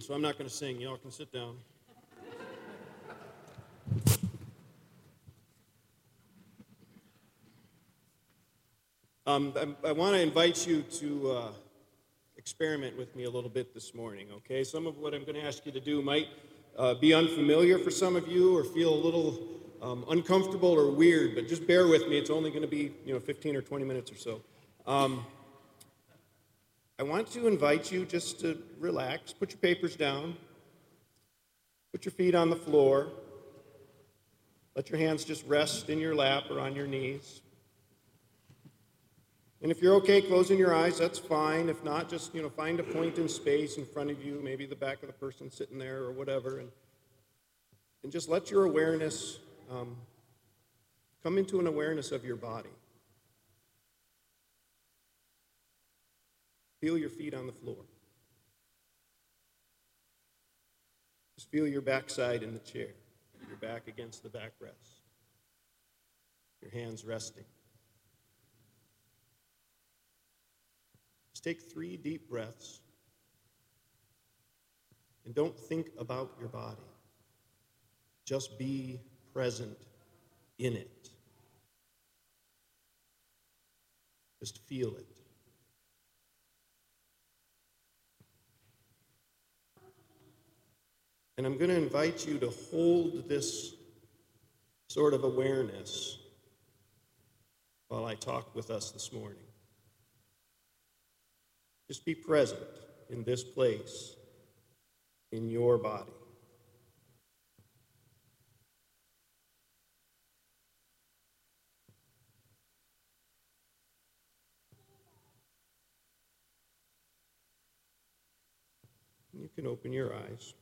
so I'm not going to sing. Y'all can sit down. Um, I, I want to invite you to uh, experiment with me a little bit this morning, okay? Some of what I'm going to ask you to do might uh, be unfamiliar for some of you or feel a little um, uncomfortable or weird, but just bear with me. It's only going to be, you know, 15 or 20 minutes or so. Um, I want to invite you just to relax, put your papers down, put your feet on the floor, let your hands just rest in your lap or on your knees. And if you're okay closing your eyes, that's fine. If not, just you know, find a point in space in front of you, maybe the back of the person sitting there or whatever, and, and just let your awareness um, come into an awareness of your body. Feel your feet on the floor. Just feel your backside in the chair, your back against the backrest, your hands resting. Just take three deep breaths and don't think about your body. Just be present in it. Just feel it. And I'm going to invite you to hold this sort of awareness while I talk with us this morning. Just be present in this place, in your body. You can open your eyes,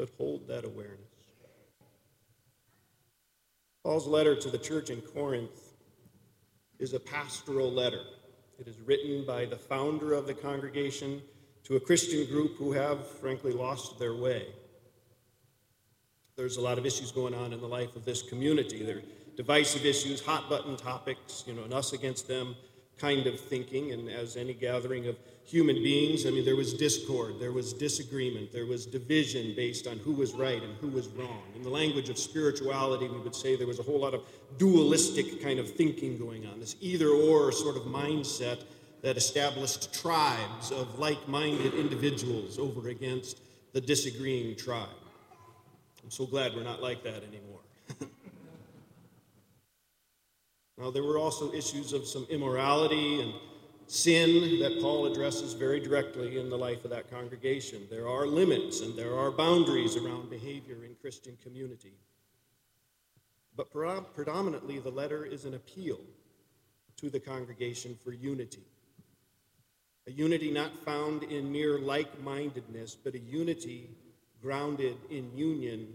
but hold that awareness. Paul's letter to the church in Corinth is a pastoral letter. It is written by the founder of the congregation to a Christian group who have, frankly, lost their way. There's a lot of issues going on in the life of this community. There are divisive issues, hot button topics, you know, an us against them kind of thinking. And as any gathering of human beings, I mean, there was discord, there was disagreement, there was division based on who was right and who was wrong. In the language of spirituality, we would say there was a whole lot of dualistic kind of thinking going on, this either or sort of mindset that established tribes of like minded individuals over against the disagreeing tribe. I'm so glad we're not like that anymore. Now, there were also issues of some immorality and sin that Paul addresses very directly in the life of that congregation. There are limits and there are boundaries around behavior in Christian community. But predominantly, the letter is an appeal to the congregation for unity. A unity not found in mere like mindedness, but a unity grounded in union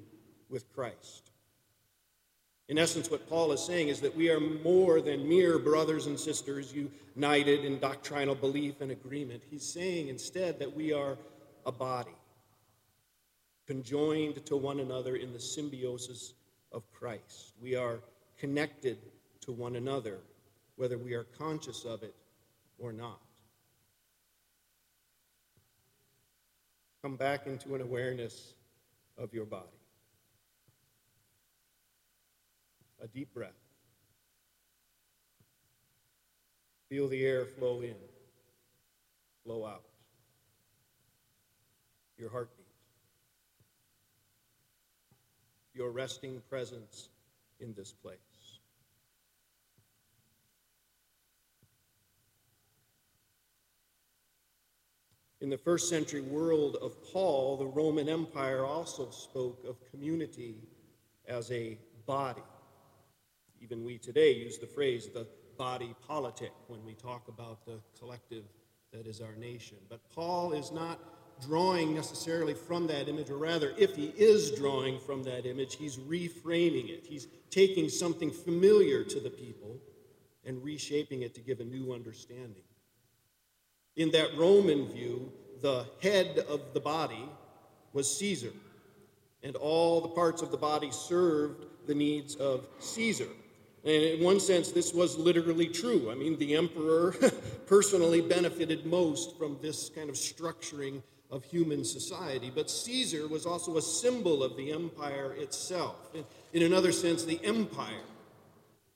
with Christ. In essence, what Paul is saying is that we are more than mere brothers and sisters united in doctrinal belief and agreement. He's saying instead that we are a body, conjoined to one another in the symbiosis of Christ. We are connected to one another, whether we are conscious of it or not. Come back into an awareness of your body. A deep breath. Feel the air flow in, flow out. Your heartbeat. Your resting presence in this place. In the first century world of Paul, the Roman Empire also spoke of community as a body. Even we today use the phrase the body politic when we talk about the collective that is our nation. But Paul is not drawing necessarily from that image, or rather, if he is drawing from that image, he's reframing it. He's taking something familiar to the people and reshaping it to give a new understanding. In that Roman view, the head of the body was Caesar, and all the parts of the body served the needs of Caesar. And in one sense, this was literally true. I mean, the emperor personally benefited most from this kind of structuring of human society. But Caesar was also a symbol of the empire itself. In, another sense, the empire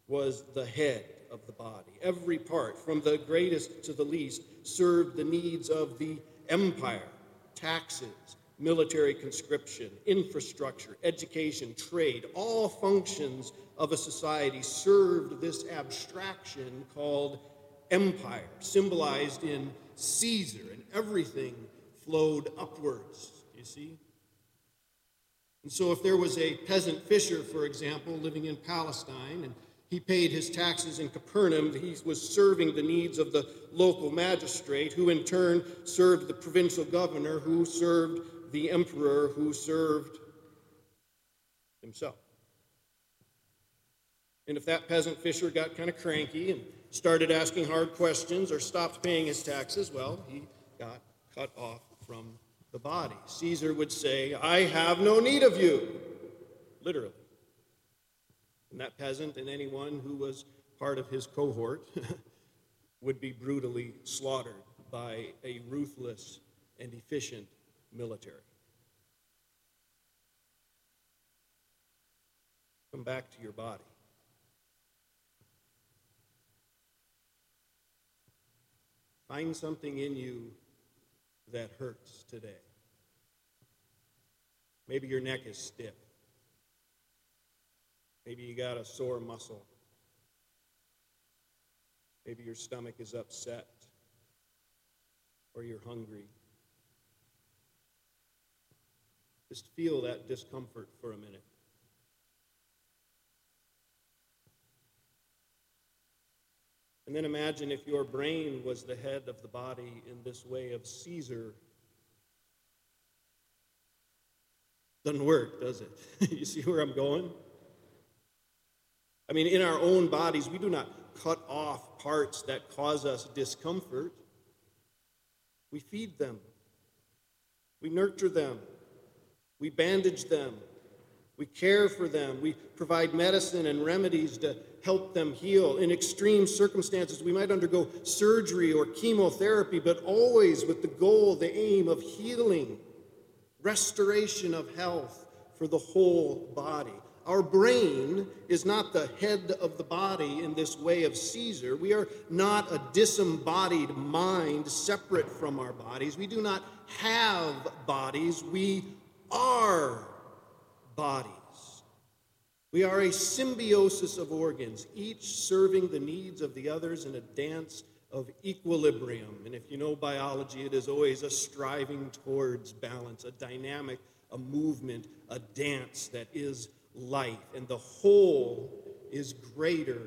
was the head of the body. Every part, from the greatest to the least, served the needs of the empire taxes, military conscription, infrastructure, education, trade, all functions of a society served this abstraction called empire, symbolized in Caesar, and everything flowed upwards, you see? And so, if there was a peasant fisher, for example, living in Palestine, and he paid his taxes in Capernaum, he was serving the needs of the local magistrate, who in turn served the provincial governor, who served the emperor, who served himself. And if that peasant fisher got kind of cranky and started asking hard questions or stopped paying his taxes, well, he got cut off from the body. Caesar would say, I have no need of you, literally. And that peasant and anyone who was part of his cohort would be brutally slaughtered by a ruthless and efficient military. Come back to your body. Find something in you that hurts today. Maybe your neck is stiff. Maybe you got a sore muscle. Maybe your stomach is upset or you're hungry. Just feel that discomfort for a minute. And then imagine if your brain was the head of the body in this way of Caesar. Doesn't work, does it? you see where I'm going? I mean, in our own bodies, we do not cut off parts that cause us discomfort. We feed them, we nurture them, we bandage them, we care for them, we provide medicine and remedies to help them heal. In extreme circumstances, we might undergo surgery or chemotherapy, but always with the goal, the aim of healing, restoration of health for the whole body. Our brain is not the head of the body in this way of Caesar. We are not a disembodied mind separate from our bodies. We do not have bodies. We are bodies. We are a symbiosis of organs, each serving the needs of the others in a dance of equilibrium. And if you know biology, it is always a striving towards balance, a dynamic, a movement, a dance that is life. And the whole is greater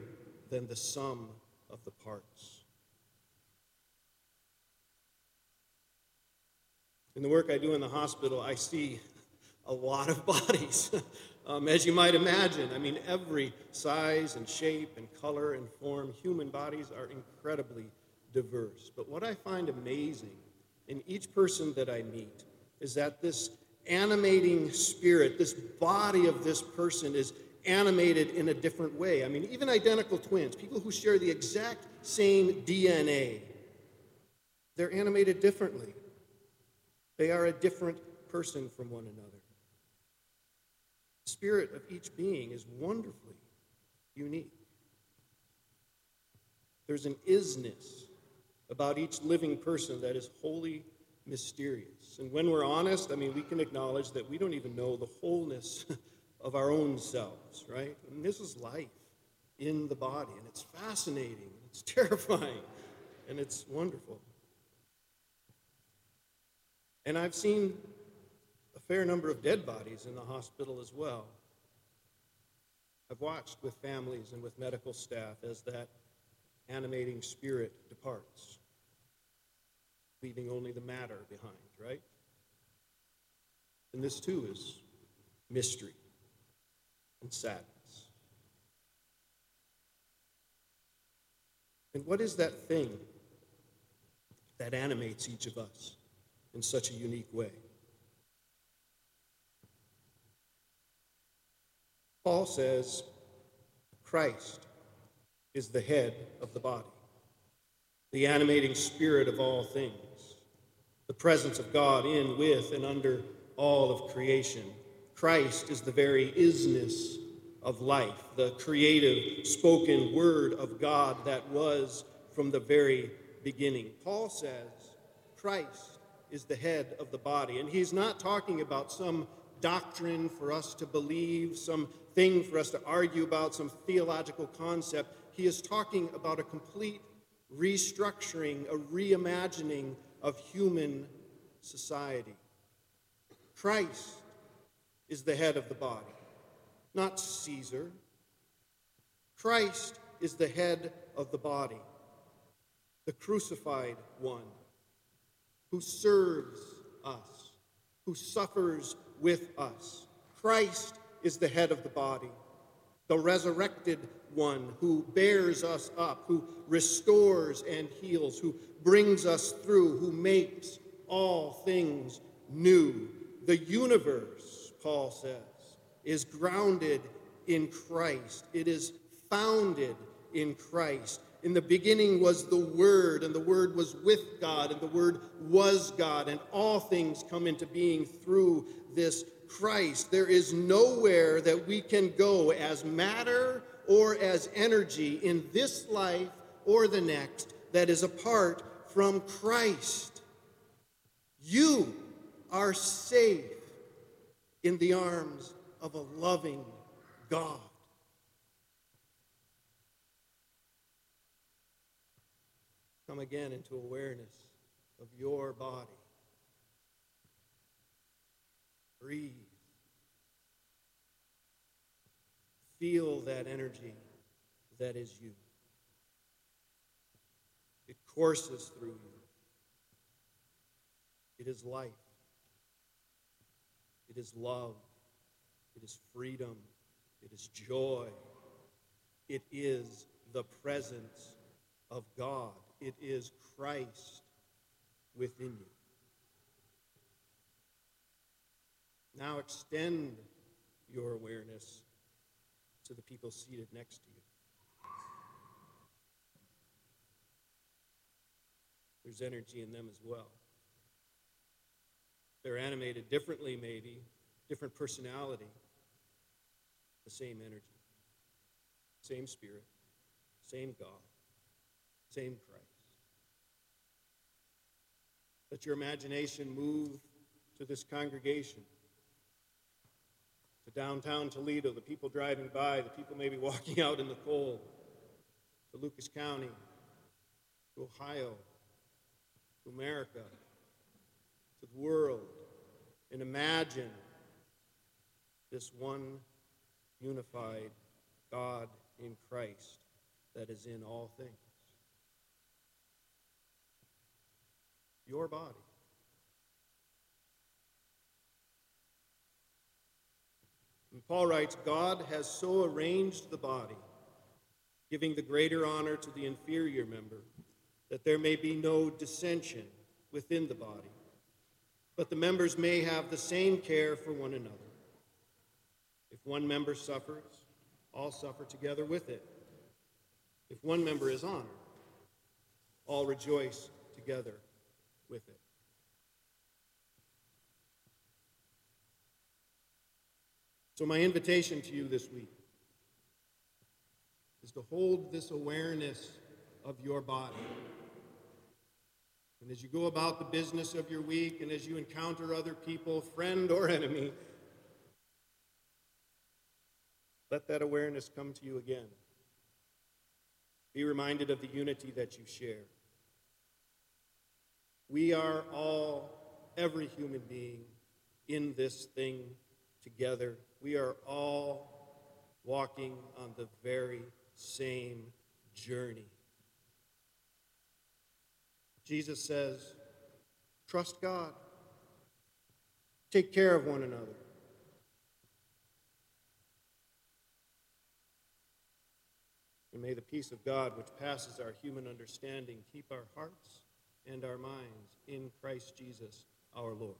than the sum of the parts. In the work I do in the hospital, I see a lot of bodies. Um, as you might imagine, I mean, every size and shape and color and form, human bodies are incredibly diverse. But what I find amazing in each person that I meet is that this animating spirit, this body of this person is animated in a different way. I mean, even identical twins, people who share the exact same DNA, they're animated differently. They are a different person from one another spirit of each being is wonderfully unique. There's an isness about each living person that is wholly mysterious. And when we're honest, I mean, we can acknowledge that we don't even know the wholeness of our own selves, right? And this is life in the body, and it's fascinating, it's terrifying, and it's wonderful. And I've seen fair number of dead bodies in the hospital as well. I've watched with families and with medical staff as that animating spirit departs, leaving only the matter behind, right? And this too is mystery and sadness. And what is that thing that animates each of us in such a unique way? Paul says Christ is the head of the body, the animating spirit of all things, the presence of God in, with, and under all of creation. Christ is the very isness of life, the creative spoken word of God that was from the very beginning. Paul says Christ is the head of the body, and he's not talking about some doctrine for us to believe, some thing for us to argue about, some theological concept. He is talking about a complete restructuring, a reimagining of human society. Christ is the head of the body, not Caesar. Christ is the head of the body, the crucified one who serves us, who suffers with us. Christ is the head of the body, the resurrected one who bears us up, who restores and heals, who brings us through, who makes all things new. The universe, Paul says, is grounded in Christ. It is founded in Christ. In the beginning was the Word, and the Word was with God, and the Word was God, and all things come into being through this Christ. There is nowhere that we can go as matter or as energy in this life or the next that is apart from Christ. You are safe in the arms of a loving God. Come again into awareness of your body. Breathe. Feel that energy that is you. It courses through you. It is life. It is love. It is freedom. It is joy. It is the presence of God. It is Christ within you. Now extend your awareness to the people seated next to you. There's energy in them as well. They're animated differently, maybe, different personality, the same energy, same spirit, same God, same Christ. Let your imagination move to this congregation to downtown Toledo, the people driving by, the people maybe walking out in the cold, to Lucas County, to Ohio, to America, to the world, and imagine this one unified God in Christ that is in all things. Your body. And Paul writes God has so arranged the body, giving the greater honor to the inferior member, that there may be no dissension within the body, but the members may have the same care for one another. If one member suffers, all suffer together with it. If one member is honored, all rejoice together with it. So, my invitation to you this week is to hold this awareness of your body. And as you go about the business of your week and as you encounter other people, friend or enemy, let that awareness come to you again. Be reminded of the unity that you share. We are all, every human being, in this thing together we are all walking on the very same journey. Jesus says, trust God, take care of one another. And may the peace of God, which passes our human understanding, keep our hearts and our minds in Christ Jesus our Lord.